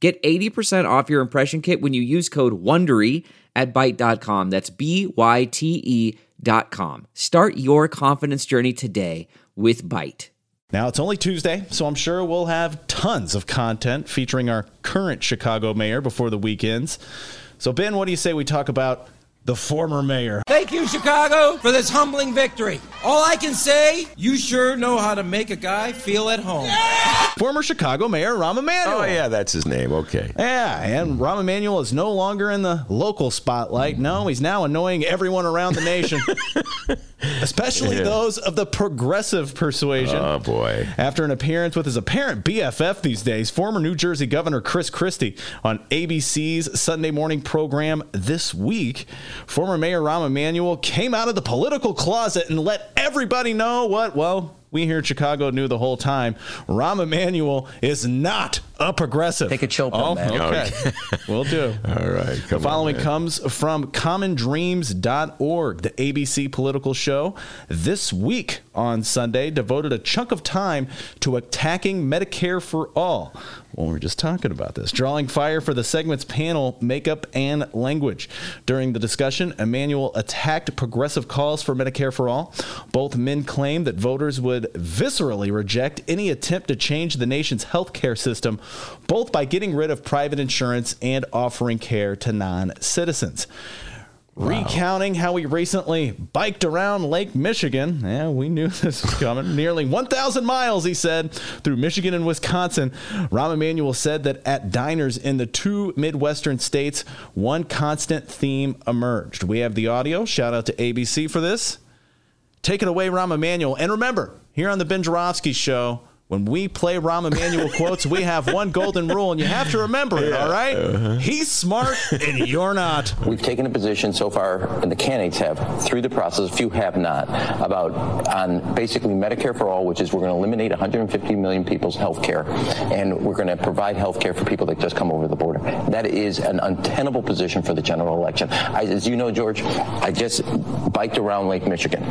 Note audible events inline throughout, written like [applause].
Get 80% off your impression kit when you use code WONDERY at Byte.com. That's B-Y-T-E dot com. Start your confidence journey today with Byte. Now, it's only Tuesday, so I'm sure we'll have tons of content featuring our current Chicago mayor before the weekends. So, Ben, what do you say we talk about the former mayor? Thank you, Chicago, for this humbling victory. All I can say, you sure know how to make a guy feel at home. Former Chicago Mayor Rahm Emanuel. Oh, yeah, that's his name. Okay. Yeah, and Rahm Emanuel is no longer in the local spotlight. No, he's now annoying everyone around the nation, [laughs] especially Yeah. those of the progressive persuasion. Oh, boy. After an appearance with his apparent BFF these days, former New Jersey Governor Chris Christie on ABC's Sunday morning program this week, former Mayor Rahm Emanuel came out of the political closet and let everybody know what, well, we here in Chicago knew the whole time. Rahm Emanuel is not a progressive. Take a chill pill, oh, man. Okay. [laughs] Will do. [laughs] All right. The following on, man. comes from commondreams.org, the ABC political show. This week on Sunday, devoted a chunk of time to attacking Medicare for all. Well, we were just talking about this, drawing fire for the segment's panel makeup and language. During the discussion, Emanuel attacked progressive calls for Medicare for all. Both men claimed that voters would viscerally reject any attempt to change the nation's health care system, both by getting rid of private insurance and offering care to non citizens. Recounting how he recently biked around Lake Michigan. Yeah, we knew [laughs] this was coming. Nearly 1,000 miles, he said, through Michigan and Wisconsin. Rahm Emanuel said that at diners in the two Midwestern states, one constant theme emerged. We have the audio. Shout out to ABC for this. Take it away, Rahm Emanuel. And remember, here on the Ben Joravsky Show, when we play Rahm Emanuel [laughs] quotes, we have one golden rule, and you have to remember it, all right? Uh-huh. He's smart, and you're not. We've taken a position so far, and the candidates have, through the process, a few have not, about on basically Medicare for all, which is we're going to eliminate 150 million people's health care, and we're going to provide health care for people that just come over the border. That is an untenable position for the general election. I, as you know, George, I just biked around Lake Michigan,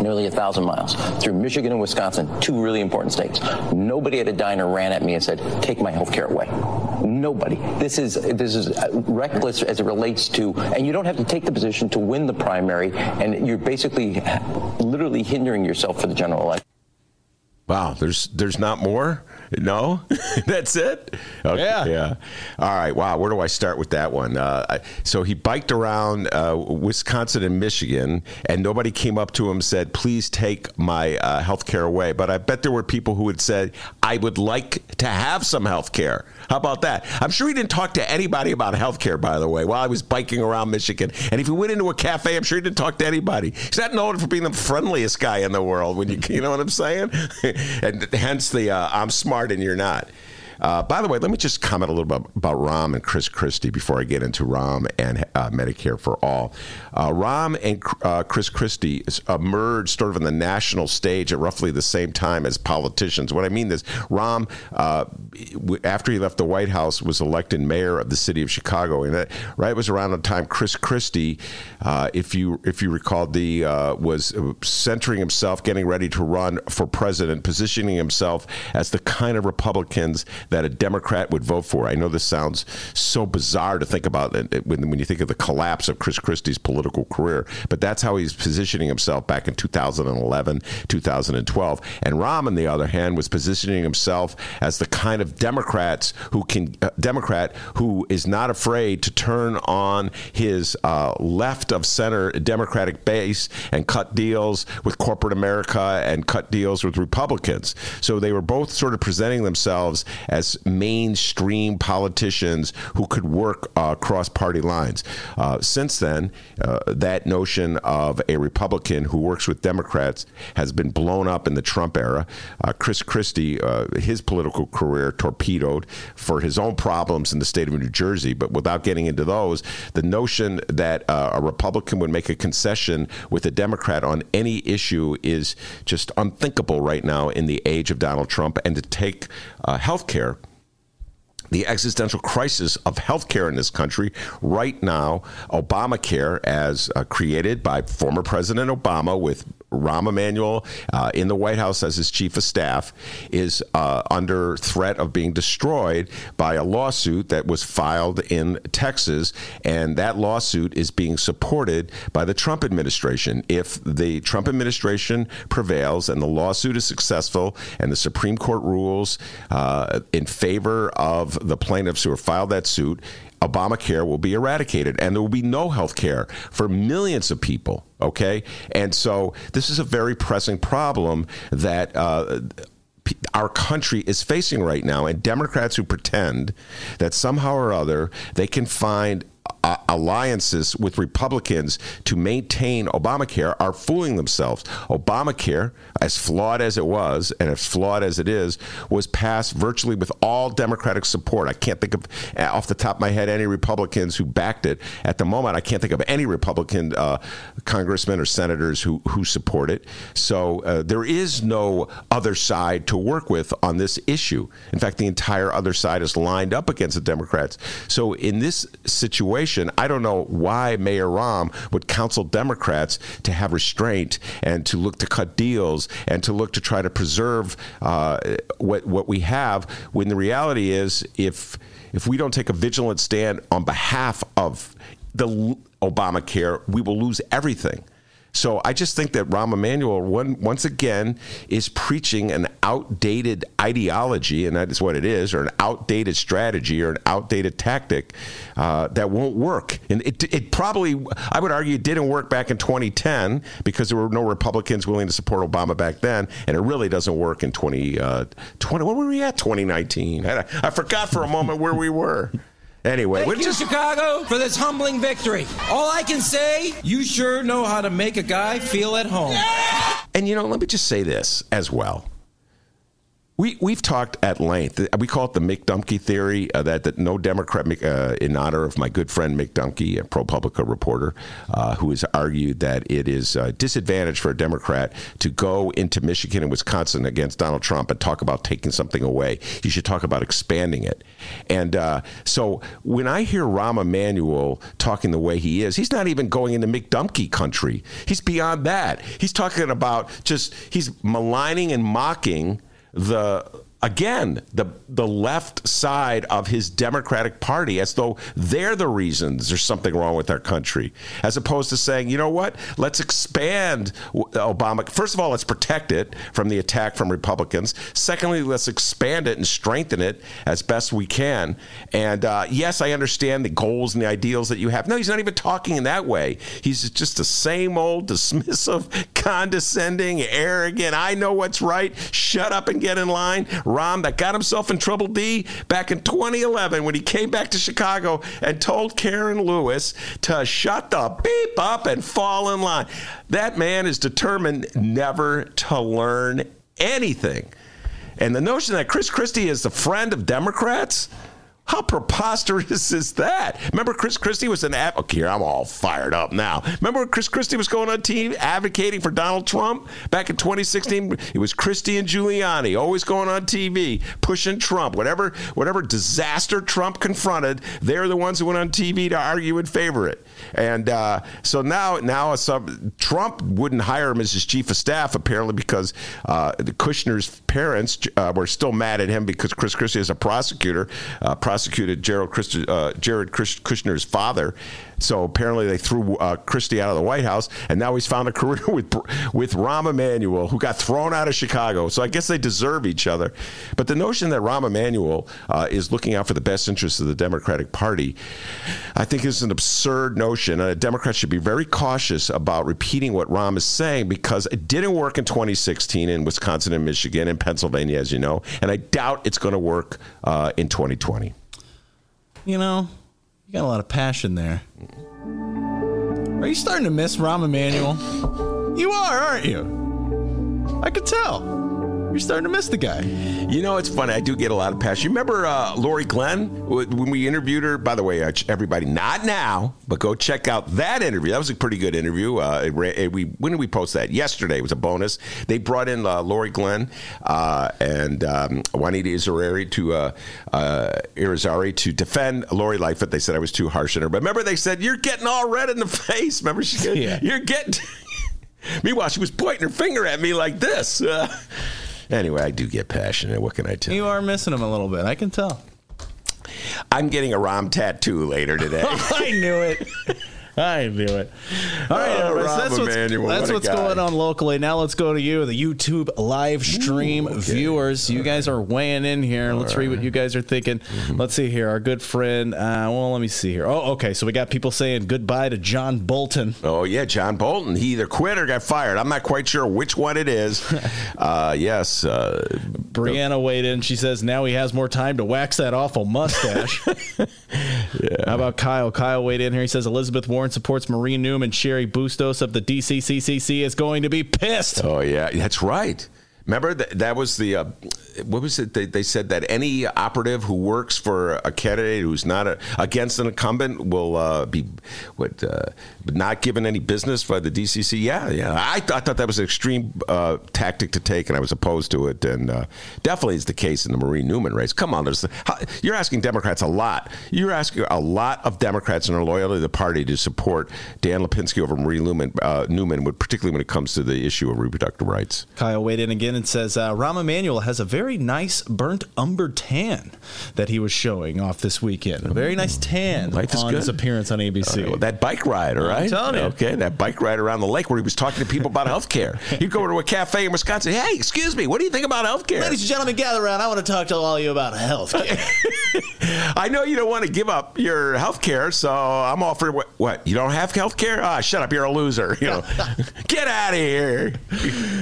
nearly a thousand miles, through Michigan and Wisconsin, two really important states. Nobody at a diner ran at me and said, "Take my health care away." Nobody. This is this is reckless as it relates to, and you don't have to take the position to win the primary, and you're basically literally hindering yourself for the general election. Wow, there's there's not more. No, [laughs] that's it. Okay, Yeah. yeah. All right. Wow. Where do I start with that one? Uh, I- so he biked around uh, Wisconsin and Michigan, and nobody came up to him and said, "Please take my uh, health care away." But I bet there were people who would say, "I would like to have some health care." How about that? I'm sure he didn't talk to anybody about health care, by the way, while I was biking around Michigan. And if he went into a cafe, I'm sure he didn't talk to anybody. He's not known for being the friendliest guy in the world. When you, you know what I'm saying? [laughs] and hence the uh, I'm smart and you're not. Uh, by the way, let me just comment a little bit about Rahm and Chris Christie before I get into Rahm and uh, Medicare for All. Uh, Rahm and uh, Chris Christie emerged sort of on the national stage at roughly the same time as politicians. What I mean is, Rahm, uh, after he left the White House, was elected mayor of the city of Chicago, and that right was around the time Chris Christie, if you if you recall, the was centering himself, getting ready to run for president, positioning himself as the kind of Republicans that a Democrat would vote for. I know this sounds so bizarre to think about when, when you think of the collapse of Chris Christie's political career, but that's how he's positioning himself back in 2011, 2012. And Rahm, on the other hand, was positioning himself as the kind of Democrats who can uh, Democrat who is not afraid to turn on his uh, left of center Democratic base and cut deals with corporate America and cut deals with Republicans. So they were both sort of presenting themselves as mainstream politicians who could work uh, across party lines. Uh, since then, uh, that notion of a Republican who works with Democrats has been blown up in the Trump era. Uh, Chris Christie, uh, his political career torpedoed for his own problems in the state of New Jersey, but without getting into those, the notion that a Republican would make a concession with a Democrat on any issue is just unthinkable right now in the age of Donald Trump. And to take uh, health care the existential crisis of healthcare in this country right now. Obamacare, as uh, created by former President Obama with Rahm Emanuel uh, in the White House as his chief of staff, is uh, under threat of being destroyed by a lawsuit that was filed in Texas. And that lawsuit is being supported by the Trump administration. If the Trump administration prevails and the lawsuit is successful and the Supreme Court rules uh, in favor of the plaintiffs who have filed that suit, Obamacare will be eradicated and there will be no health care for millions of people. Okay. And so this is a very pressing problem that. Uh, our country is facing right now, and Democrats who pretend that somehow or other they can find uh, alliances with Republicans to maintain Obamacare are fooling themselves. Obamacare, as flawed as it was and as flawed as it is, was passed virtually with all Democratic support. I can't think of, uh, off the top of my head, any Republicans who backed it. At the moment, I can't think of any Republican uh, congressmen or senators who, who support it. So uh, there is no other side to work with on this issue. In fact, the entire other side is lined up against the Democrats. So in this situation, I don't know why Mayor Rahm would counsel Democrats to have restraint and to look to cut deals and to look to try to preserve uh, what what we have. When the reality is, if if we don't take a vigilant stand on behalf of the Obamacare, we will lose everything. So I just think that Rahm Emanuel one, once again is preaching an outdated ideology, and that is what it is, or an outdated strategy, or an outdated tactic uh, that won't work. And it, it probably, I would argue, it didn't work back in 2010 because there were no Republicans willing to support Obama back then, and it really doesn't work in 2020. Uh, 20, where were we at? 2019. I, I forgot for a moment where we were. Anyway, Thank we're you, just Chicago, for this humbling victory. All I can say, you sure know how to make a guy feel at home. And you know, let me just say this as well. We we've talked at length. We call it the Mick Dumke theory. Uh, that that no Democrat, uh, in honor of my good friend Mick Dumke, a ProPublica reporter, uh, who has argued that it is a disadvantage for a Democrat to go into Michigan and Wisconsin against Donald Trump and talk about taking something away. You should talk about expanding it. And uh, so when I hear Rahm Emanuel talking the way he is, he's not even going into Mick Dumke country. He's beyond that. He's talking about just he's maligning and mocking the again the the left side of his Democratic Party as though they're the reasons there's something wrong with our country, as opposed to saying, you know what, let's expand Obama. First of all, let's protect it from the attack from Republicans. Secondly, let's expand it and strengthen it as best we can. And uh, yes, I understand the goals and the ideals that you have. No, he's not even talking in that way. He's just the same old [laughs] dismissive, condescending, arrogant. I know what's right. Shut up and get in line Rahm that got himself in trouble D back in 2011 when he came back to Chicago and told Karen Lewis to shut the beep up and fall in line. That man is determined never to learn anything. And the notion that Chris Christie is the friend of Democrats, how preposterous [laughs] is that? Remember, Chris Christie was an advocate. Here, I'm all fired up now. Remember, when Chris Christie was going on TV advocating for Donald Trump back in 2016. It was Christie and Giuliani always going on TV pushing Trump. Whatever, whatever disaster Trump confronted, they're the ones who went on TV to argue in favor of it. And uh, so now, now some, Trump wouldn't hire him as his chief of staff apparently because uh, Kushner's parents uh, were still mad at him because Chris Christie is a prosecutor. Uh, prosecuted Gerald Christ, uh, Jared Kushner's father. So apparently they threw uh, Christie out of the White House, and now he's found a career [laughs] with with Rahm Emanuel, who got thrown out of Chicago. So I guess they deserve each other. But the notion that Rahm Emanuel uh, is looking out for the best interests of the Democratic Party, I think is an absurd notion. Uh, Democrats should be very cautious about repeating what Rahm is saying because it didn't work in 2016 in Wisconsin and Michigan and Pennsylvania, as you know, and I doubt it's going to work uh, in 2020. You know, you got a lot of passion there. Are you starting to miss Rahm Emanuel? You are, aren't you? I could tell. You're starting to miss the guy. You know, it's funny. I do get a lot of passion. You remember uh, Lori Glenn when we interviewed her? By the way, uh, everybody, not now, but go check out that interview. That was a pretty good interview. Uh, we when did we post that? Yesterday it was a bonus. They brought in uh, Lori Glenn uh, and um, Juanita Irizarry to uh, uh, Irizarry to defend Lori Lightfoot. They said I was too harsh on her, but remember they said you're getting all red in the [laughs] face. Remember she said, [laughs] yeah. you're getting. [laughs] Meanwhile, she was pointing her finger at me like this. Anyway, I do get passionate. What can I tell you? You are missing him a little bit. I can tell. I'm getting a Rahm tattoo later today. [laughs] I knew it. [laughs] I knew it. All right, oh, that's what's, that's what's going on locally. Now let's go to you, the YouTube live stream Ooh, okay. viewers. You guys are weighing in here. All let's right. read what you guys are thinking. Mm-hmm. Let's see here. Our good friend. Uh, well, let me see here. Oh, okay. So we got people saying goodbye to John Bolton. Oh yeah, John Bolton. He either quit or got fired. I'm not quite sure which one it is. [laughs] uh, yes. Uh, Brianna weighed in. She says now he has more time to wax that awful mustache. [laughs] yeah. How about Kyle? Kyle weighed in here. He says Elizabeth Warren Supports Marie Newman. And Cheri Bustos of the DCCCC is going to be pissed. Oh, yeah, that's right. Remember that that was the uh, what was it? They, they, said that any operative who works for a candidate who's not a, against an incumbent will uh, be what uh, not given any business by the DCC. Yeah, yeah. I, th- I thought that was an extreme uh, tactic to take, and I was opposed to it. And uh, definitely is the case in the Marie Newman race. Come on, there's you're asking Democrats a lot. You're asking a lot of Democrats and their loyalty to the party to support Dan Lipinski over Marie Newman, uh, Newman, particularly when it comes to the issue of reproductive rights. Kyle weighed in again and says uh, Rahm Emanuel has a very nice burnt umber tan that he was showing off this weekend. A very nice tan Life on his appearance on ABC. Well, that bike ride, all right? I'm telling you. Okay, that bike ride around the lake where he was talking to people about health care. [laughs] He'd go to a cafe in Wisconsin. Hey, excuse me, what do you think about health care? Ladies and gentlemen, gather around. I want to talk to all of you about health care. [laughs] I know you don't want to give up your health care, so I'm offering what, what? You don't have health care? Ah, shut up, you're a loser. You know, [laughs] get out of here.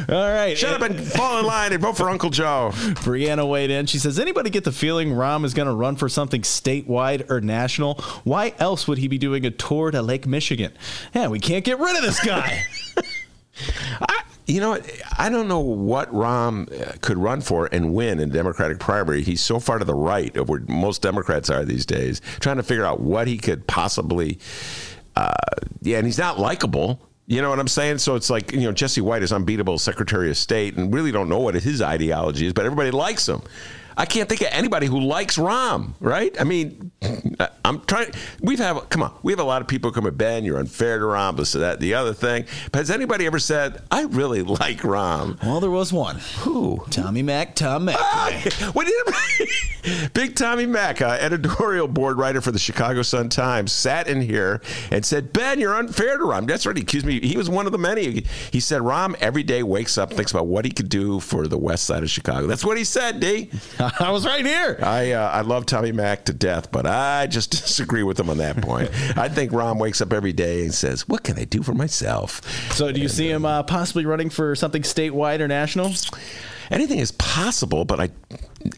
All right. Shut up and fall in line and vote for Uncle Joe. Brianna weighed in. She says, anybody get the feeling Rahm is going to run for something statewide or national? Why else would he be doing a tour to Lake Michigan? Yeah, we can't get rid of this guy. [laughs] I, you know, I don't know what Rahm uh, could run for and win in Democratic primary. He's so far to the right of where most Democrats are these days, trying to figure out what he could possibly. Uh, yeah, and he's not likable. You know what I'm saying? So it's like, you know, Jesse White is unbeatable Secretary of State and really don't know what his ideology is, but everybody likes him. I can't think of anybody who likes Rahm, right? I mean, I'm trying. We've have come on. We have a lot of people come at Ben. You're unfair to Rahm. This, that, the other thing. But has anybody ever said I really like Rahm? Well, there was one. Who? Tommy Mac. Tom Mac. Ah, [laughs] what did [laughs] Big Tommy Mac, uh, editorial board writer for the Chicago Sun Times, sat in here and said, "Ben, you're unfair to Rahm." That's right. He accused me. He was one of the many. He said Rahm every day wakes up, thinks about what he could do for the West Side of Chicago. That's what he said, D. [laughs] I was right here. I uh, I love Tommy Mack to death, but I just [laughs] disagree with him on that point. [laughs] I think Rahm wakes up every day and says, "What can I do for myself?" So, do you and, see him uh, possibly running for something statewide or national? Anything is possible, but I,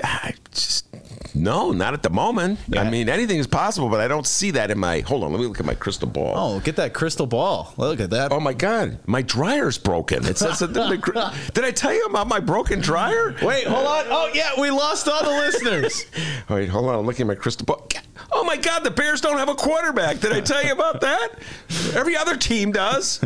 I just no, not at the moment. Yeah. I mean, anything is possible, but I don't see that in my. Hold on, let me look at my crystal ball. Oh, get that crystal ball. Look at that. Oh my God, my dryer's broken. It says. [laughs] did I tell you about my broken dryer? Wait, hold on. Oh yeah, we lost all the listeners. [laughs] Wait, hold on. I'm looking at my crystal ball. Oh my God, the Bears don't have a quarterback. Did I tell you about that? Every other team does.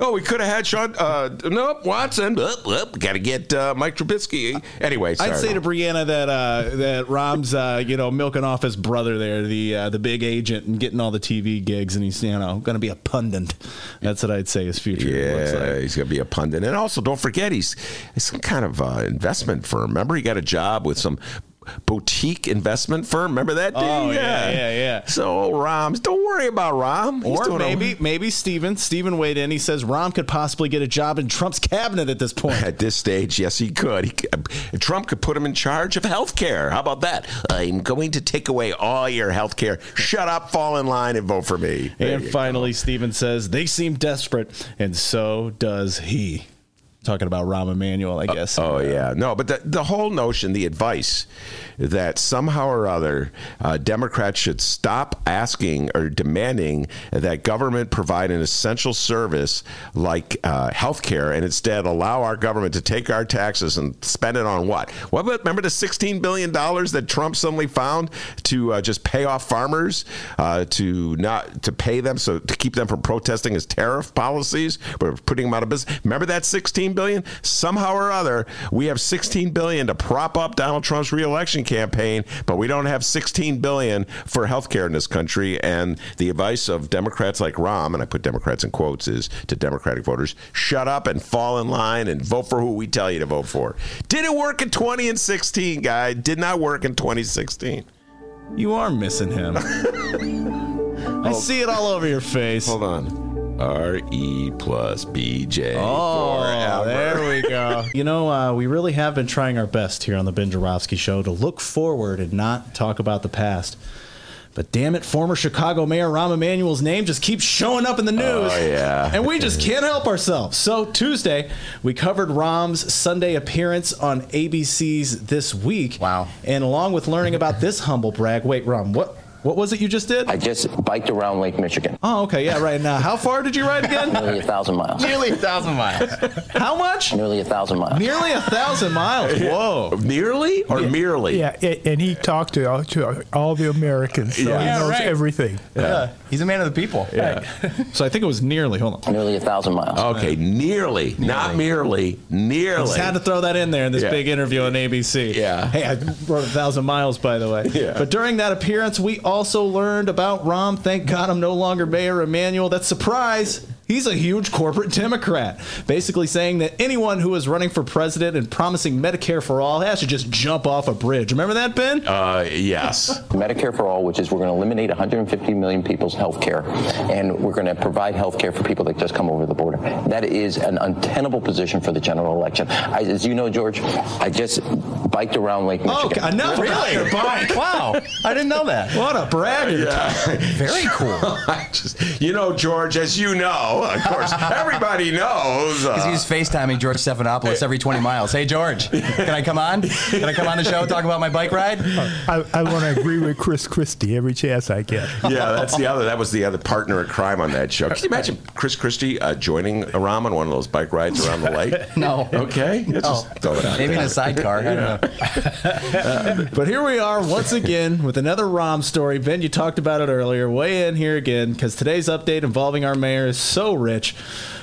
Oh, we could have had Sean. Uh, nope, Watson. Got to get uh, Mike Trubisky. Anyway, sorry. I'd say to Brianna that uh, that Rahm's uh, you know milking off his brother there, the uh, the big agent, and getting all the TV gigs, and he's you know going to be a pundit. That's what I'd say his future. Yeah, like. he's going to be a pundit, and also don't forget he's, he's some kind of uh, investment firm. Remember, he got a job with some boutique investment firm. Remember that? Dude? Oh, yeah, yeah, yeah. So Rahm's, don't worry about. He's Or doing a- maybe, maybe Steven. Steven weighed in. He says Rahm could possibly get a job in Trump's cabinet at this point. [laughs] At this stage, yes, he could. He, could- uh, Trump could put him in charge of health care. How about that? I'm going to take away all your health care. Shut up, fall in line, and vote for me. There And finally, Steven says they seem desperate, and so does he. Talking about Rahm Emanuel, I guess. Oh yeah, no, but the the whole notion, the advice that somehow or other uh, Democrats should stop asking or demanding that government provide an essential service like uh, health care and instead allow our government to take our taxes and spend it on what? What about remember the sixteen billion dollars that Trump suddenly found to uh, just pay off farmers uh, to not to pay them so to keep them from protesting his tariff policies, we're putting them out of business. Remember that sixteen billion? Somehow or other, we have sixteen billion to prop up Donald Trump's reelection campaign, but we don't have sixteen billion for health care in this country. And the advice of Democrats like Rahm, and I put Democrats in quotes, is to Democratic voters: shut up and fall in line and vote for who we tell you to vote for. Did it work in twenty and sixteen, guy? Did not work in twenty sixteen. You are missing him. [laughs] I see it all over your face. Hold on. R E plus B J. Oh, forever. there we go. [laughs] you know, uh, we really have been trying our best here on the Ben Joravsky Show to look forward and not talk about the past. But damn it, former Chicago Mayor Rahm Emanuel's name just keeps showing up in the news. Oh, yeah. And we just can't help ourselves. So, Tuesday, we covered Rahm's Sunday appearance on ABC's This Week. Wow. And along with learning about this humble brag, wait, Rahm, what, what was it you just did? I just biked around Lake Michigan, oh, okay, yeah, right. Now, how far did you ride again? [laughs] nearly a thousand miles. Nearly a thousand miles. [laughs] how much? Nearly a thousand miles. Nearly a thousand miles. Whoa. Nearly or merely? Yeah, and he talked to all, to uh, all the Americans, so Yeah. he knows right. everything. Yeah. He's a man of the people. Yeah. [laughs] So I think it was nearly. Hold on. Nearly a thousand miles. Okay, nearly, not merely, nearly. Just had to throw that in there in this Yeah. big interview on ABC. Yeah. Hey, I rode a thousand miles, by the way. Yeah. But during that appearance, we also learned about Rahm. Thank God I'm no longer Mayor Emanuel. That's a surprise. He's a huge corporate Democrat, basically saying that anyone who is running for president and promising Medicare for all has to just jump off a bridge. Remember that, Ben? Uh, yes. [laughs] Medicare for all, which is we're going to eliminate 150 million people's health care, and we're going to provide health care for people that just come over the border. That is an untenable position for the general election. I, as you know, George, I just biked around Lake oh, Michigan. enough about your bike. [laughs] Wow. I didn't know that. What a bragger. Very cool. [laughs] Just, you know, George, as you know, of course, everybody knows. [laughs] Uh, He's FaceTiming George Stephanopoulos every 20 miles. Hey, George, can I come on? Can I come on the show and talk about my bike ride? I, I want to agree with Chris Christie every chance I get. yeah, that's the other. That was the other partner in crime on that show. Can you imagine Chris Christie uh, joining Aram on one of those bike rides around the lake? [laughs] No. Okay, Let's just throw it out Maybe in a sidecar. I don't know. [laughs] But here we are once again with another Rahm story. Ben, you talked about it earlier. Weigh in here again because today's update involving our mayor is so rich.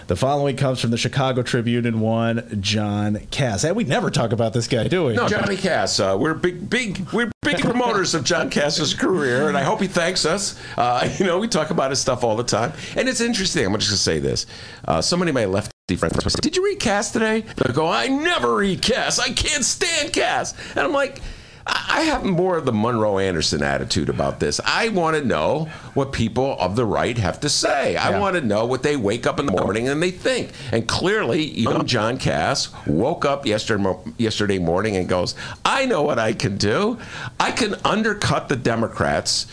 The following comes from the Chicago Tribune and one John Kass. Hey, we never talk about this guy, do we? No, Johnny Kass. Uh, we're big, big, we're big [laughs] promoters of John Kass's career, and I hope he thanks us. Uh, [laughs] you know, we talk about his stuff all the time, and it's interesting. I'm just gonna say this. Uh, somebody my lefty friends "Did you read Kass today?" I go, "I never read Kass. I can't stand Kass," and I'm like. I have more of the Monroe Anderson attitude about this. I want to know what people of the right have to say. I want to know what they wake up in the morning and they think. And clearly, young John Kass woke up yesterday, yesterday morning and goes, I know what I can do. I can undercut the Democrats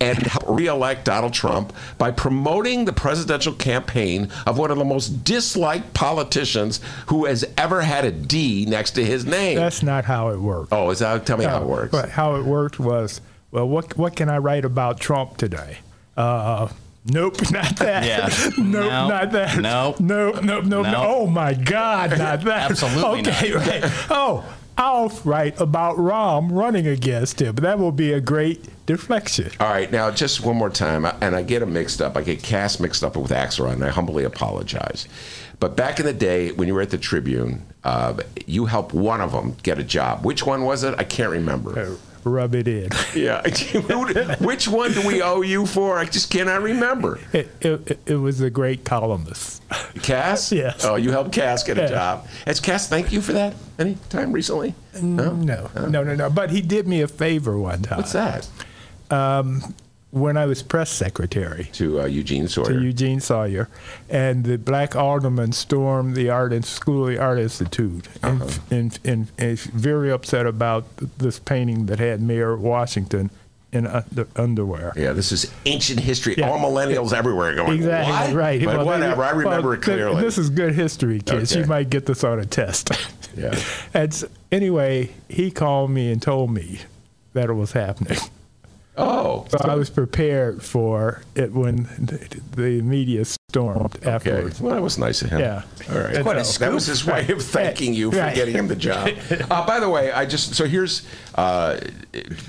and help reelect Donald Trump by promoting the presidential campaign of one of the most disliked politicians who has ever had a D next to his name. That's not how it worked. oh, is that? Tell me how it works. But how it worked was, well, what what can I write about Trump today? Uh, nope, [laughs] not that. Yeah. [laughs] nope, No. not that. Nope. Nope, nope, nope. No. no. Oh my God, not that. [laughs] Absolutely okay, not. okay. Oh, I'll write about Rahm running against him. That will be a great deflection. All right, now just one more time, and I get them mixed up. I get Kass mixed up with Axelrod, and I humbly apologize. But back in the day, when you were at the Tribune, uh, you helped one of them get a job. Which one was it? I can't remember. rub it in. [laughs] Yeah. [laughs] Which one do we owe you for? I just cannot remember. It, it, it was a great columnist. Kass? [laughs] Yes. Oh, you helped Kass get a job. Has Kass thanked you for that any time recently? No. No, no, no, no. But he did me a favor one time. What's that? When I was press secretary To uh, Eugene Sawyer. to Eugene Sawyer, and the black aldermen stormed the art and school of the art institute, and, Uh-huh. and, and, and very upset about this painting that had Mayor Washington in under, underwear. yeah, this is ancient history. Yeah. All millennials everywhere going, Exactly what? right. But Well, whatever, I remember well, it clearly. th- This is good history, kids. Okay. You might get this on a test. [laughs] Yeah. and s- anyway, he called me and told me that it was happening. Oh, So I was prepared for it when the, the media stormed okay. afterwards. Well, that was nice of him. Yeah. All right. And Quite a so- That was his way of thanking you for Right. getting him the job. [laughs] Uh, by the way, I just so here's uh,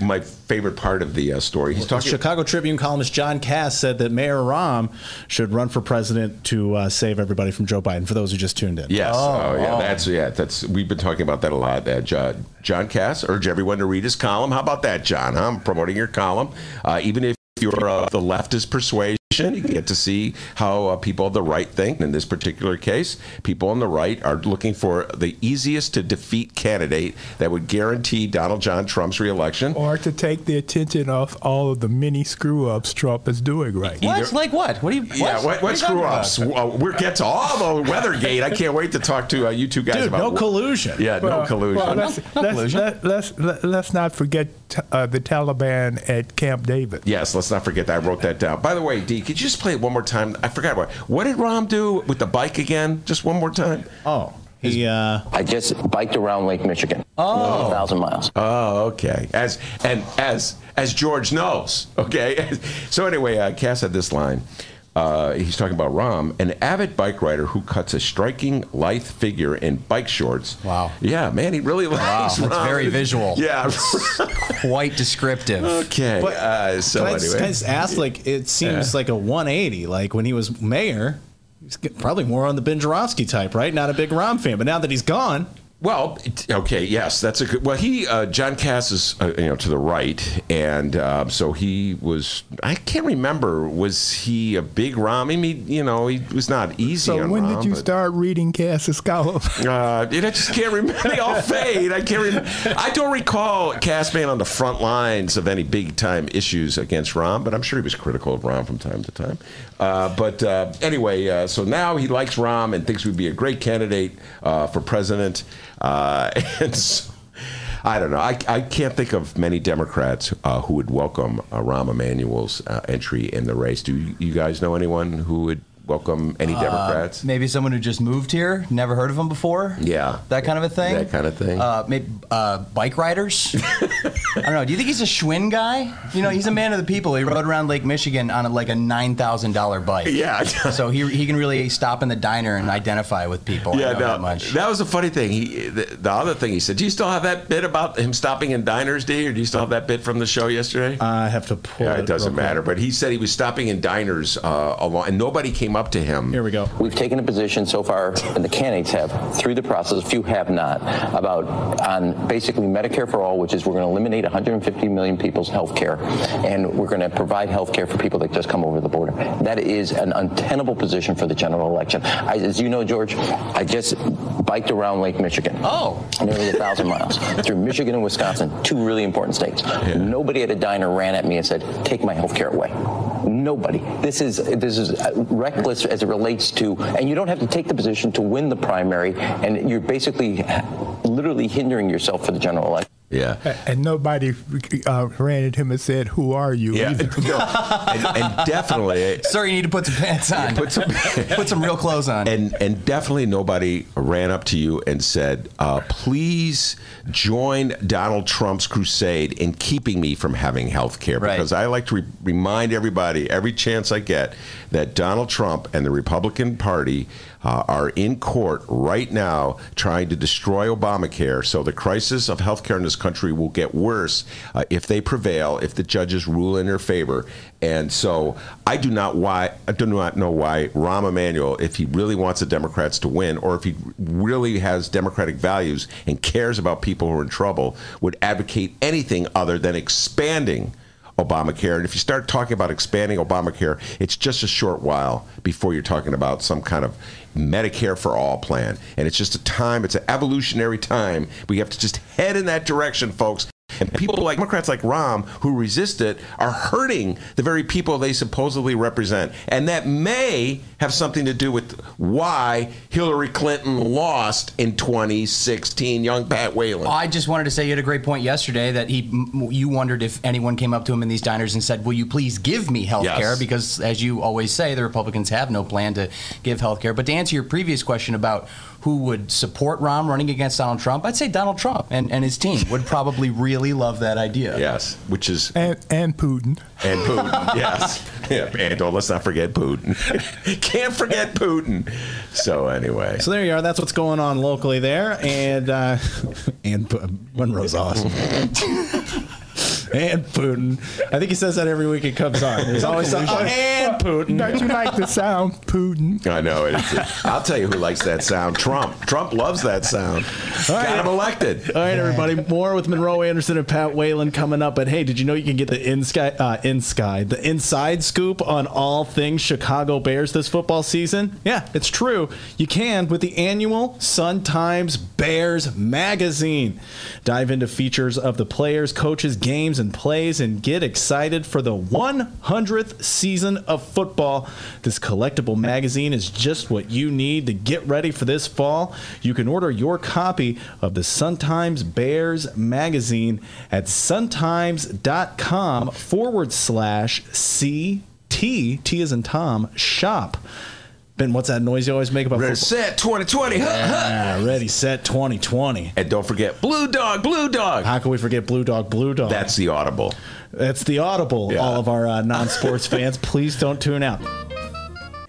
my favorite part of the uh, story. He's talking. Chicago Tribune columnist John Kass said that Mayor Rahm should run for president to uh, save everybody from Joe Biden. For those who just tuned in. Yes. Oh, yeah. oh. That's yeah. That's we've been talking about that a lot. Uh, John, John Kass urge everyone to read his column. How about that, John? Huh? I'm promoting your column, uh, even if you're of the leftist persuasion. You get to see how uh, people of the right think. In this particular case, people on the right are looking for the easiest to defeat candidate that would guarantee Donald John Trump's reelection. Or to take the attention off all of the many screw ups Trump is doing right now. What? Like what? What do you? What? Yeah, what, What what screw ups? Uh, we'll get to all the Weathergate. I can't wait to talk to uh, you two guys Dude, about no collusion. Yeah, no collusion. well, let's, No let's, collusion. let, let's, let, let's not forget t- uh, the Taliban at Camp David. Yes, let's not forget that. I wrote that down. By the way, D, could you just play it one more time? I forgot what. What did Rahm do with the bike again? Just one more time. Oh, he. Uh, I just biked around Lake Michigan. Oh. A thousand miles. Oh, okay. As and as as George knows. Okay. [laughs] So anyway, uh, Kass had this line. Uh, he's talking about Rahm, an avid bike rider who cuts a striking lithe figure in bike shorts. Wow. Yeah, man, he really Wow, likes that's Rahm. very visual. Yeah. Quite descriptive. okay. But uh, so can I, just, anyway. can I just ask? Like, it seems like a 180. Like when he was mayor, he's probably more on the Ben Joravsky type, right? Not a big Rahm fan, but now that he's gone, Well, okay, yes, that's a good. Well, he uh, John Kass is uh, you know to the right, and um, so he was. I can't remember. Was he a big Rahm? I mean, you know, he was not easy So on when Rahm, did you but- start reading Kass's [laughs] column? Uh, I just can't remember. They all fade. I can't remember. I don't recall Kass being on the front lines of any big time issues against Rahm, but I'm sure he was critical of Rahm from time to time. Uh, but uh, anyway, uh, so now he likes Rahm and thinks we'd be a great candidate uh, for president. Uh, [laughs] and so, I don't know. I, I can't think of many Democrats uh, who would welcome uh, Rahm Emanuel's uh, entry in the race. Do you, you guys know anyone who would welcome any Democrats? Maybe someone who just moved here, never heard of him before. Yeah. that kind of a thing. That kind of thing. Uh, maybe uh, bike riders. [laughs] I don't know. Do you think he's a Schwinn guy? You know, he's a man of the people. He rode around Lake Michigan on a, like a nine thousand dollar bike. Yeah. [laughs] so he he can really stop in the diner and identify with people. I Yeah, know no, that much. that was a funny thing. He, the, the other thing he said, do you still have that bit about him stopping in diners, D, or do you still have that bit from the show yesterday? I have to pull yeah, it. it doesn't real quick. matter. But he said he was stopping in diners uh, along, and nobody came up to him. Here we go. We've taken a position so far, and the candidates have, through the process, a few have not, about on basically Medicare for all, which is we're going to eliminate 150 million people's health care, and we're going to provide health care for people that just come over the border. That is an untenable position for the general election. I, as you know, George, I just biked around Lake Michigan. Oh. Nearly a thousand miles through Michigan and Wisconsin, two really important states. Nobody at a diner ran at me and said, "Take my health care away." Nobody. This is this is uh, reckless as it relates to, and you don't have to take the position to win the primary, and you're basically uh, literally hindering yourself for the general election. Yeah. and nobody uh, ran at him and said, "Who are you?" Yeah, [laughs] no, and, and definitely, [laughs] Sir, you need to put some pants on. put some- [laughs] put some real clothes on. and and definitely nobody ran up to you and said, uh, "Please join Donald Trump's crusade in keeping me from having health care." Right. Because I like to re- remind everybody every chance I get that Donald Trump and the Republican Party uh, are in court right now trying to destroy Obamacare. So the crisis of health care in this country will get worse uh, if they prevail, if the judges rule in their favor. And so I do not why I do not know why Rahm Emanuel, if he really wants the Democrats to win, or if he really has democratic values and cares about people who are in trouble, would advocate anything other than expanding Obamacare. And if you start talking about expanding Obamacare, it's just a short while before you're talking about some kind of Medicare for all plan. And it's just a time, it's an evolutionary time. We have to just head in that direction, folks. And [laughs] people like Democrats like Rahm, who resist it, are hurting the very people they supposedly represent. And that may have something to do with why Hillary Clinton lost in 2016, young Pat Whalen. I just wanted to say you had a great point yesterday that he, you wondered if anyone came up to him in these diners and said, "Will you please give me health care?" Yes. Because, as you always say, the Republicans have no plan to give health care. But to answer your previous question about who would support Rahm running against Donald Trump, I'd say Donald Trump and, and his team would probably really love that idea. Yes, which is And, and Putin. and Putin. yes, [laughs] yeah, and don't let's not forget Putin. [laughs] Can't forget Putin. So anyway, So there you are. That's what's going on locally there, and uh, [laughs] and P- Monroe's awesome. And Putin. I think he says that every week it comes on. There's always something. Oh, and Putin. Don't you like the sound, Putin? I know it. I'll tell you who likes that sound. Trump. Trump loves that sound. Got him elected. All right, everybody. More with Monroe Anderson and Pat Whalen coming up. But hey, did you know you can get the in sky, uh, in sky, the inside scoop on all things Chicago Bears this football season? Yeah, it's true. You can with the annual Sun Times Bears magazine. Dive into features of the players, coaches, games, and plays, and get excited for the 100th season of football. This collectible magazine is just what you need to get ready for this fall. You can order your copy of the Sun Times Bears magazine at suntimes.com forward slash CT, T is in Tom, shop. Ben, what's that noise you always make about Ready, football? set, 2020. Huh, huh. Ah, ready, set, 2020. And don't forget Blue Dog, Blue Dog. How can we forget Blue Dog, Blue Dog? That's the audible. That's the audible. Yeah. All of our uh, non-sports [laughs] fans, please don't tune out.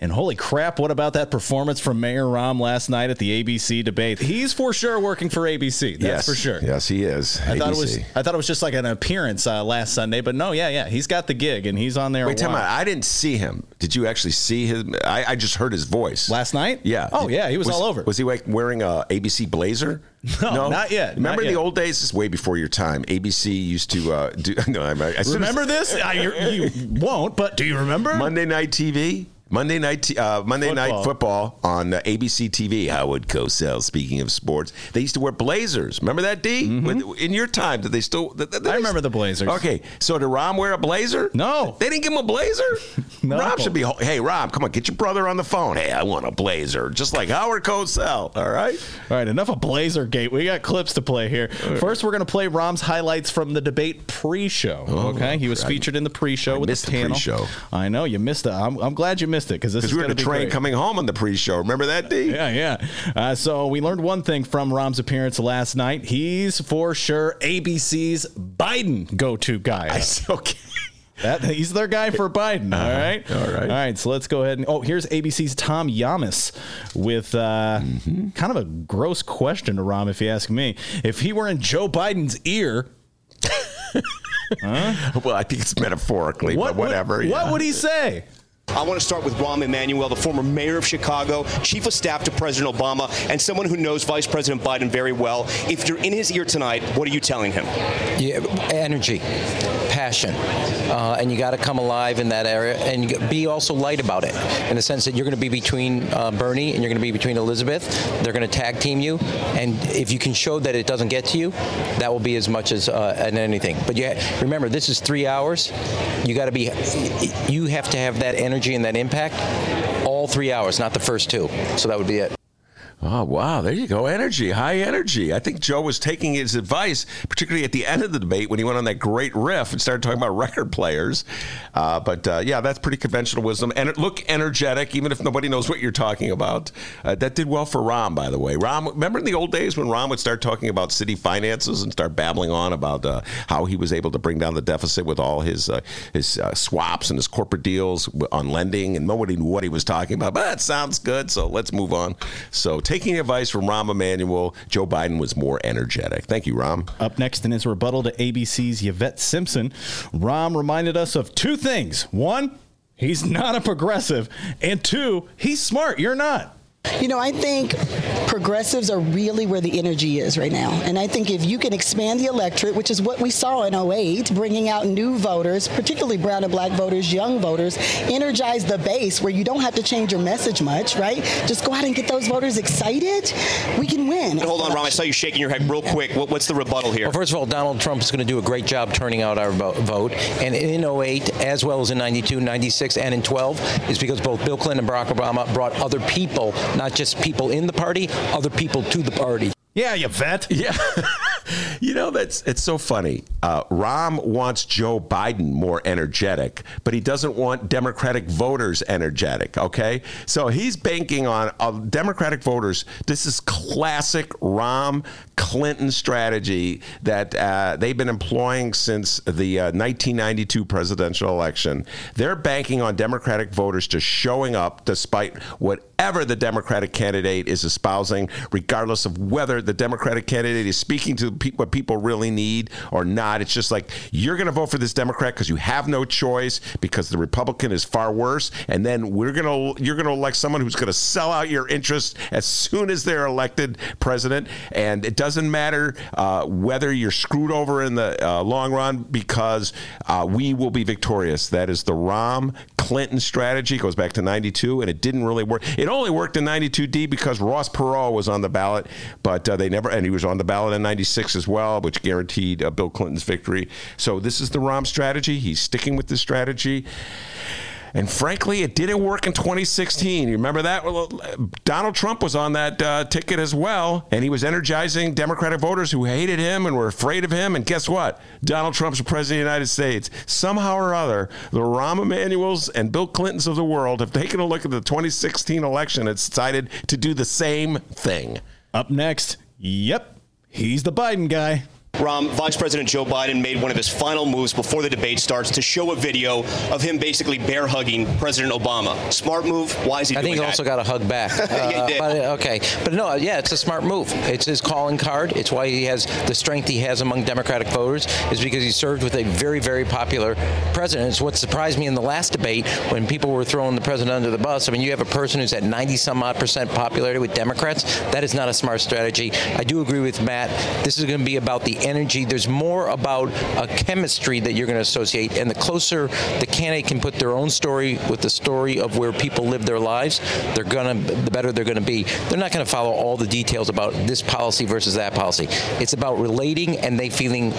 And holy crap, what about that performance from Mayor Rahm last night at the ABC debate? He's for sure working for ABC. That's yes, for sure. Yes, he is. I thought it was. I thought it was just like an appearance uh, last Sunday, but no, yeah, yeah, he's got the gig and he's on there. Wait, tell me. I didn't see him. Did you actually see him? I, I just heard his voice last night. Yeah. Oh yeah, he was, all over. Was he like wearing a ABC blazer? [laughs] No, not yet, Remember not in the yet. old days? This is way before your time. ABC used to uh, do. [laughs] No, I, I remember this? I, you won't, but do you remember? Monday Night TV. Monday night, uh, Monday Football. night football on uh, ABC TV. Howard Cosell. Speaking of sports, they used to wear blazers. Remember that, D? When- in your time, did they still? Did, Mm-hmm. I remember the Blazers. Okay, so did Rahm wear a blazer? No. they didn't give him a blazer. [laughs] No. Rahm should be. Hey, Rahm, come on, get your brother on the phone. Hey, I want a blazer, just like Howard Cosell. All right. All right, enough of Blazer Gate. We got clips to play here. First, we're going to play Rahm's highlights from the debate pre-show. okay, he was I- featured in the pre-show with missed the the pre-show. I know you missed it. I'm, I'm glad you missed it because this is we were going in to the be train great. coming home on the pre-show. Remember that, D? Yeah, yeah. Uh, so we learned one thing from Rahm's appearance last night. He's for sure ABC's Biden go-to guy. I. [laughs] That, he's their guy for Biden. All right. Uh-huh. All right. All right. So let's go ahead and. Oh, here's ABC's Tom Llamas with uh, Mm-hmm. kind of a gross question to Rahm, if you ask me. If he were in Joe Biden's ear, [laughs] Well, I think it's metaphorically, what but whatever. Would, yeah. What would he say? I want to start with Rahm Emanuel, the former mayor of Chicago, chief of staff to President Obama, and someone who knows Vice President Biden very well. If you're in his ear tonight, what are you telling him? Yeah, energy, passion, uh, and you got to come alive in that area, and be also light about it, in the sense that you're going to be between uh, Bernie and you're going to be between Elizabeth. They're going to tag team you, and if you can show that it doesn't get to you, that will be as much as uh, and anything. But remember, this is three hours. You got to be, you have to have that energy and that impact all three hours, not the first two. So that would be it. Oh, wow. There you go. Energy, high energy. I think Joe was taking his advice, particularly at the end of the debate when he went on that great riff and started talking about record players. Uh, but uh, yeah, that's pretty conventional wisdom. And it look energetic, even if nobody knows what you're talking about. Uh, that did well for Rahm, by the way. Rahm, remember in the old days when Rahm would start talking about city finances and start babbling on about uh, how he was able to bring down the deficit with all his uh, his uh, swaps and his corporate deals on lending, and nobody knew what he was talking about. But that sounds good, so let's move on. So taking advice from Rahm Emanuel, Joe Biden was more energetic. Thank you, Rahm. Up next in his rebuttal to ABC's Yvette Simpson, Rahm reminded us of two things. One, he's not a progressive. And two, he's smart. You're not. You know, I think progressives are really where the energy is right now. And I think if you can expand the electorate, which is what we saw in 08, bringing out new voters, particularly brown and black voters, young voters, energize the base where you don't have to change your message much, right? Just go out and get those voters excited. We can win. Hold on, Rahm. I saw you shaking your head real quick. What's the rebuttal here? Well, first of all, Donald Trump is going to do a great job turning out our vote. And in 08, as well as in 92, 96, and in 12, is because both Bill Clinton and Barack Obama brought other people not just people in the party, other people to the party. Yeah, Yvette. Yeah. [laughs] [laughs] you know, that's it's so funny. Uh, Rahm wants Joe Biden more energetic, but he doesn't want Democratic voters energetic. Okay. So he's banking on uh, Democratic voters. This is classic Rahm Clinton strategy that uh, they've been employing since the uh, 1992 presidential election. They're banking on Democratic voters just showing up despite whatever the Democratic candidate is espousing, regardless of whether the Democratic candidate is speaking to what people really need or not. It's just like you're going to vote for this Democrat because you have no choice because the Republican is far worse, and then we're going to you're going to elect someone who's going to sell out your interest as soon as they're elected president, and it doesn't matter uh, whether you're screwed over in the uh, long run because uh, we will be victorious. That is the Rahm Clinton strategy. Goes back to '92, and it didn't really work. It only worked in '92D because Ross Perot was on the ballot, but uh, they never, and he was on the ballot in '96 as well, which guaranteed uh, Bill Clinton's victory. So this is the Rahm strategy. He's sticking with this strategy. And frankly, it didn't work in 2016. You remember that? Donald Trump was on that uh, ticket as well, and he was energizing Democratic voters who hated him and were afraid of him. And guess what? Donald Trump's president of the United States. Somehow or other, the Rahm Emanuels and Bill Clintons of the world have taken a look at the 2016 election and decided to do the same thing. Up next, yep, he's the Biden guy. Rahm, Vice President Joe Biden made one of his final moves before the debate starts to show a video of him basically bear hugging President Obama. Smart move. Why is he I think he that? also got a hug back. [laughs] Did. but, uh, okay. But no, yeah, it's a smart move. It's his calling card. It's why he has the strength he has among Democratic voters, is because he served with a very, very popular president. It's what surprised me in the last debate when people were throwing the president under the bus. I mean, you have a person who's at 90 some odd percent popularity with Democrats. That is not a smart strategy. I do agree with Matt. This is going to be about the energy. There's more about a chemistry that you're going to associate, and the closer the candidate can put their own story with the story of where people live their lives, they're going to the better they're going to be. They're not going to follow all the details about this policy versus that policy. It's about relating and they feeling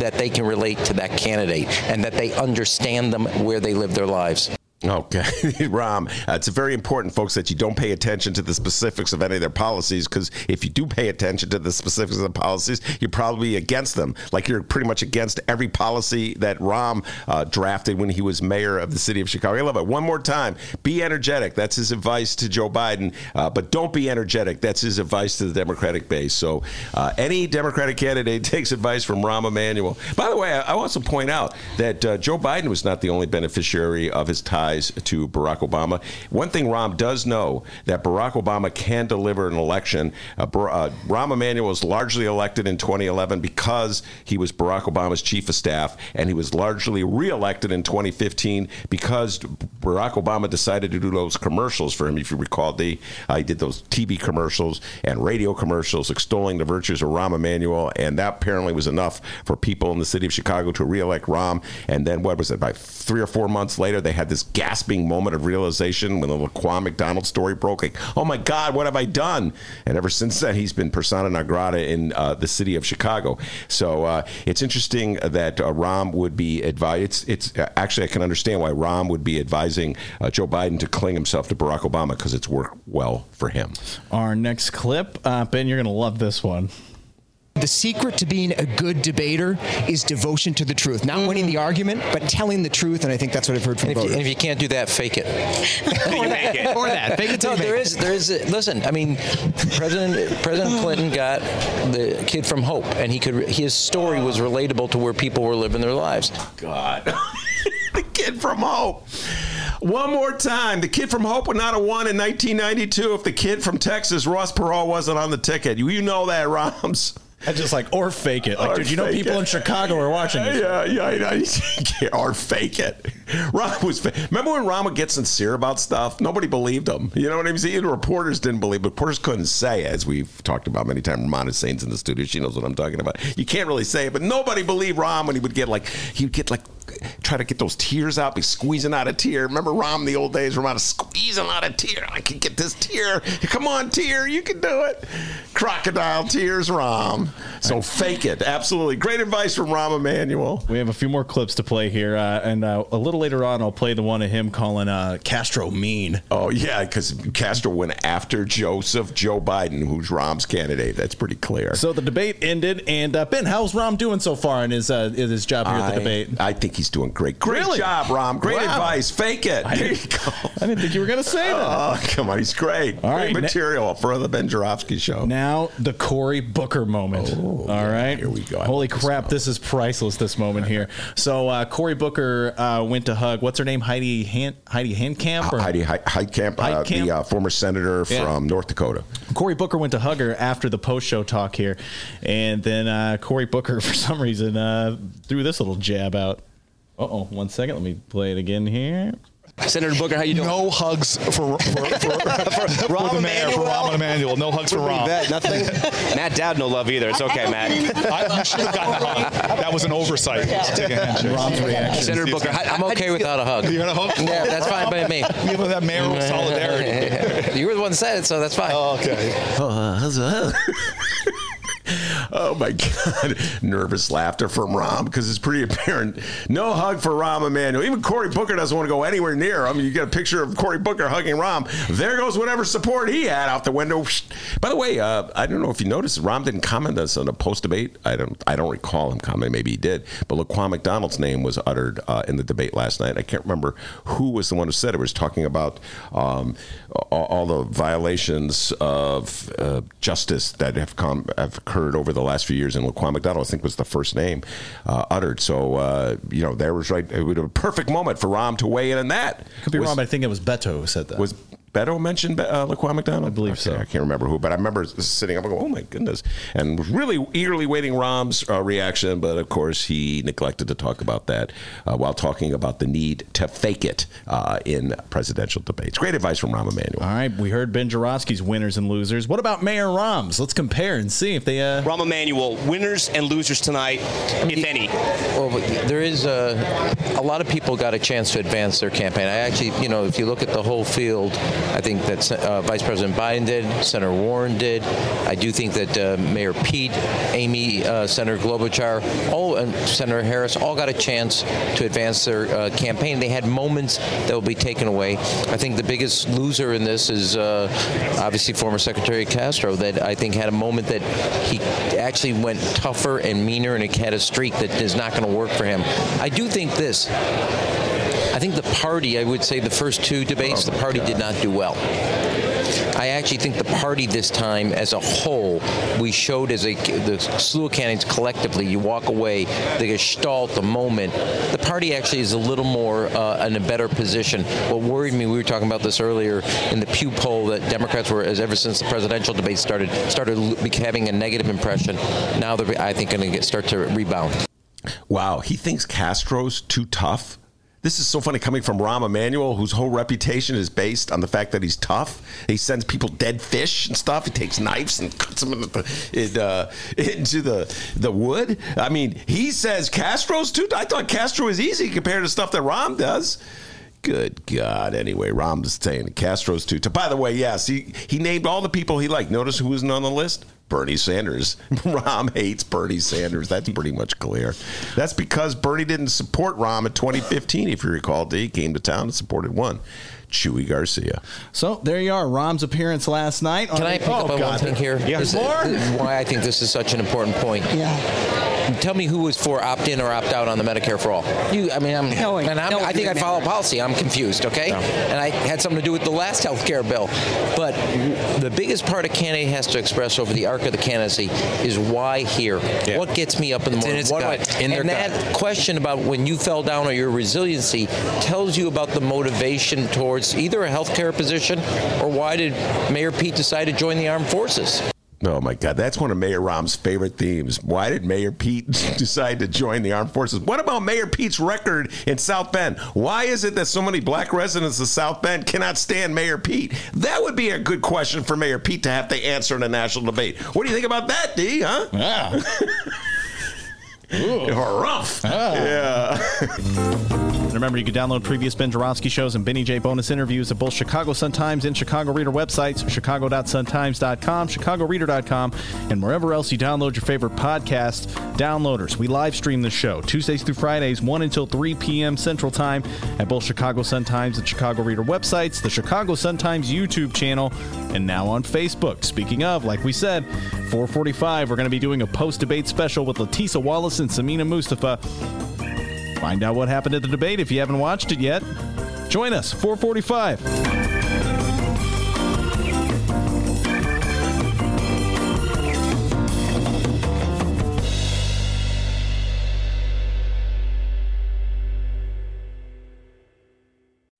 that they can relate to that candidate and that they understand them where they live their lives. Okay, [laughs] Rahm, uh, it's very important, folks, that you don't pay attention to the specifics of any of their policies because if you do pay attention to the specifics of the policies, you're probably against them. Like you're pretty much against every policy that Rahm uh, drafted when he was mayor of the city of Chicago. I love it. One more time, be energetic. That's his advice to Joe Biden. Uh, but don't be energetic. That's his advice to the Democratic base. So uh, any Democratic candidate [laughs] takes advice from Rahm Emanuel. By the way, I, I also point out that uh, Joe Biden was not the only beneficiary of his ties to Barack Obama. One thing Rahm does know that Barack Obama can deliver an election. Uh, uh, Rahm Emanuel was largely elected in 2011 because he was Barack Obama's chief of staff, and he was largely reelected in 2015 because Barack Obama decided to do those commercials for him. If you recall, the uh, he did those TV commercials and radio commercials extolling the virtues of Rahm Emanuel, and that apparently was enough for people in the city of Chicago to reelect Rahm. And then what was it? About three or four months later, they had this gasping moment of realization when the Laquan McDonald story broke. Like, oh my God, what have I done? And ever since then, he's been persona non grata in uh, the city of Chicago. So uh, it's interesting that uh, Rahm would be advised. It's, it's uh, actually I can understand why Rahm would be advising uh, Joe Biden to cling himself to Barack Obama because it's worked well for him. Our next clip, uh, Ben, you're going to love this one. The secret to being a good debater is devotion to the truth. Not mm. winning the argument, but telling the truth. And I think that's what I've heard from And if, you, and if you can't do that, fake it. [laughs] or that. [laughs] Or that. Fake it till No, you make there it. is, there is. Listen, I mean, President President [sighs] Clinton got the kid from Hope, and he could. His story was relatable to where people were living their lives. God. [laughs] the kid from Hope. One more time. The kid from Hope would not have won in 1992 if the kid from Texas, Ross Perot, wasn't on the ticket. You, you know that, Roms. I just like or fake it. Like, Or dude, you know people it. in Chicago are watching this. Yeah, yeah, I know. [laughs] or fake it. [laughs] Rahm was. Fa- Remember when Rahm would get sincere about stuff? Nobody believed him. You know what I'm saying? The reporters didn't believe, but reporters couldn't say, it, as we've talked about many times. Ramona Saints in the studio. She knows what I'm talking about. You can't really say it, but nobody believed Rahm when he would get like he would get like try to get those tears out, be squeezing out a tear. Remember Rahm the old days, Rahm squeezing out a tear. I can get this tear. Come on, tear, you can do it. Crocodile tears, Rahm. So fake it. Absolutely. Great advice from Rahm Emanuel. We have a few more clips to play here, uh, and uh, a little later on, I'll play the one of him calling uh, Castro mean. Oh yeah, because Castro went after Joseph Joe Biden, who's Rahm's candidate. That's pretty clear. So the debate ended, and uh, Ben, how's Rahm doing so far in his uh, in his job here at the debate? I think he's doing great. Great Really? job, Rahm. Great Wow. advice. Fake it. I [laughs] there you didn't- go. I didn't think you were going to say that. Oh, come on. He's great. All great right, ne- material for the Ben Joravsky show. Now the Cory Booker moment. All right, here we go. I Holy like this crap, this is priceless. This moment here. So uh, Cory Booker uh, went to hug. What's her name? Heidi Han- Heidi Handcamp. Or? Heidi He- Heitkamp, uh, Heitkamp? the uh, former senator Yeah. from North Dakota. Cory Booker went to hug her after the post show talk here, and then uh, Cory Booker, [laughs] for some reason, uh, threw this little jab out. Uh oh, one second. Let me play it again here. Senator Booker, how you doing? No hugs for for, for, for, for [laughs] the mayor, for Rahm Emanuel. No hugs for What Rahm. bet? Nothing. [laughs] Matt Dowd, no love either. It's okay, Matt. I, you should have gotten a hug. That was an oversight. Just take a handshake. Rahm's reaction. Senator Booker, I- I'm okay without a hug. You got a hug? Yeah, that's fine by me. [laughs] Give him that mayoral solidarity. you were the one that said it, so that's fine. Oh, okay. Oh my God! [laughs] Nervous laughter from Rahm because it's pretty apparent. No hug for Rahm Emanuel. Even Cory Booker doesn't want to go anywhere near him. You get a picture of Cory Booker hugging Rahm. There goes whatever support he had out the window. By the way, uh, I don't know if you noticed, Rahm didn't comment this on a post debate. I don't. I don't recall him commenting. Maybe he did. But Laquan McDonald's name was uttered uh, in the debate last night. I can't remember who was the one who said it. it was talking about um, all, all the violations of uh, justice that have come have occurred over the last few years. And Laquan McDonald, I think, was the first name uh, uttered. So uh, you know, there was right. It was a perfect moment for Rahm to weigh in on that. Could be Was- wrong, but I think it was Beto who said that. was Beto mentioned uh, Laquan McDonald? I believe so. I can't remember who, but I remember sitting up and going, "Oh my goodness!" and was really eagerly waiting Rahm's uh, reaction. But of course, he neglected to talk about that uh, while talking about the need to fake it uh, in presidential debates. Great advice from Rahm Emanuel. All right, we heard Ben Joravsky's winners and losers. What about Mayor Rahm's? Let's compare and see if they. Uh, Rahm Emanuel, winners and losers tonight, if any. Well, there is a, a lot of people got a chance to advance their campaign. I actually, you know, if you look at the whole field, I think that uh, Vice President Biden did, Senator Warren did. I do think that uh, Mayor Pete, Amy, uh, Senator Klobuchar, all and Senator Harris all got a chance to advance their uh, campaign. They had moments that will be taken away. I think the biggest loser in this is uh, obviously former Secretary Castro, that I think had a moment that he actually went tougher and meaner, and had a streak that is not going to work for him. I do think this. I think the party, I would say the first two debates, the party did not do well. I actually think the party this time, as a whole, we showed as a the slew of candidates collectively. You walk away, the gestalt, the moment. The party actually is a little more uh, in a better position. What worried me, we were talking about this earlier in the Pew poll, that Democrats were, as ever since the presidential debate started, started having a negative impression. Now they're, I think, going to start to rebound. Wow, he thinks Castro's too tough. This is so funny coming from Rahm Emanuel, whose whole reputation is based on the fact that he's tough. He sends people dead fish and stuff. He takes knives and cuts them into the, in, uh, [laughs] into the the wood. I mean, he says Castro's too. I thought Castro is easy compared to stuff that Rahm does. Good God. Anyway, Rahm's saying Castro's too. By the way, yes, he, he named all the people he liked. Notice who wasn't on the list? Bernie Sanders. [laughs] Rahm hates Bernie Sanders. That's pretty much clear. That's because Bernie didn't support Rahm in 2015, if you recall. He came to town and supported one. Chuy Garcia. So there you are, Rahm's appearance last night. Can I pick up oh, on one thing here? Yeah. This is- More? this is why I think this is such an important point. Yeah. Tell me who was for opt in or opt out on the Medicare for all. You, I mean, I'm, No, and I'm, no, I think I follow policy. I'm confused, okay? And I had something to do with the last health care bill. But the biggest part a candidate has to express over the arc of the candidacy is why here? Yeah. What gets me up in the It's in morning? its What do I- in their and gut. that question about when you fell down or your resiliency tells you about the motivation towards either a health care position or why did Mayor Pete decide to join the armed forces? Oh my God, that's one of Mayor Rahm's favorite themes. Why did Mayor Pete [laughs] decide to join the armed forces? What about Mayor Pete's record in South Bend? Why is it that so many black residents of South Bend cannot stand Mayor Pete? That would be a good question for Mayor Pete to have to answer in a national debate. What do you think about that, D? Huh? Yeah. You're [laughs] rough. Yeah. [laughs] And remember, you can download previous Ben Joravsky shows and Benny J bonus interviews at both Chicago Sun-Times and Chicago Reader websites, chicago.suntimes.com, chicagoreader.com, and wherever else you download your favorite podcast downloaders. We live stream the show Tuesdays through Fridays, 1 until 3 p.m. Central Time at both Chicago Sun-Times and Chicago Reader websites, the Chicago Sun-Times YouTube channel, and now on Facebook. Speaking of, like we said, 445, we're going to be doing a post-debate special with Letisa Wallace and Samina Mustafa. Find out what happened at the debate if you haven't watched it yet. Join us, 445.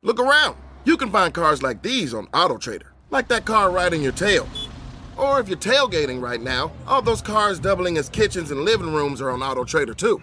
Look around. You can find cars like these on AutoTrader, like that car riding your tail. Or if you're tailgating right now, all those cars doubling as kitchens and living rooms are on AutoTrader too.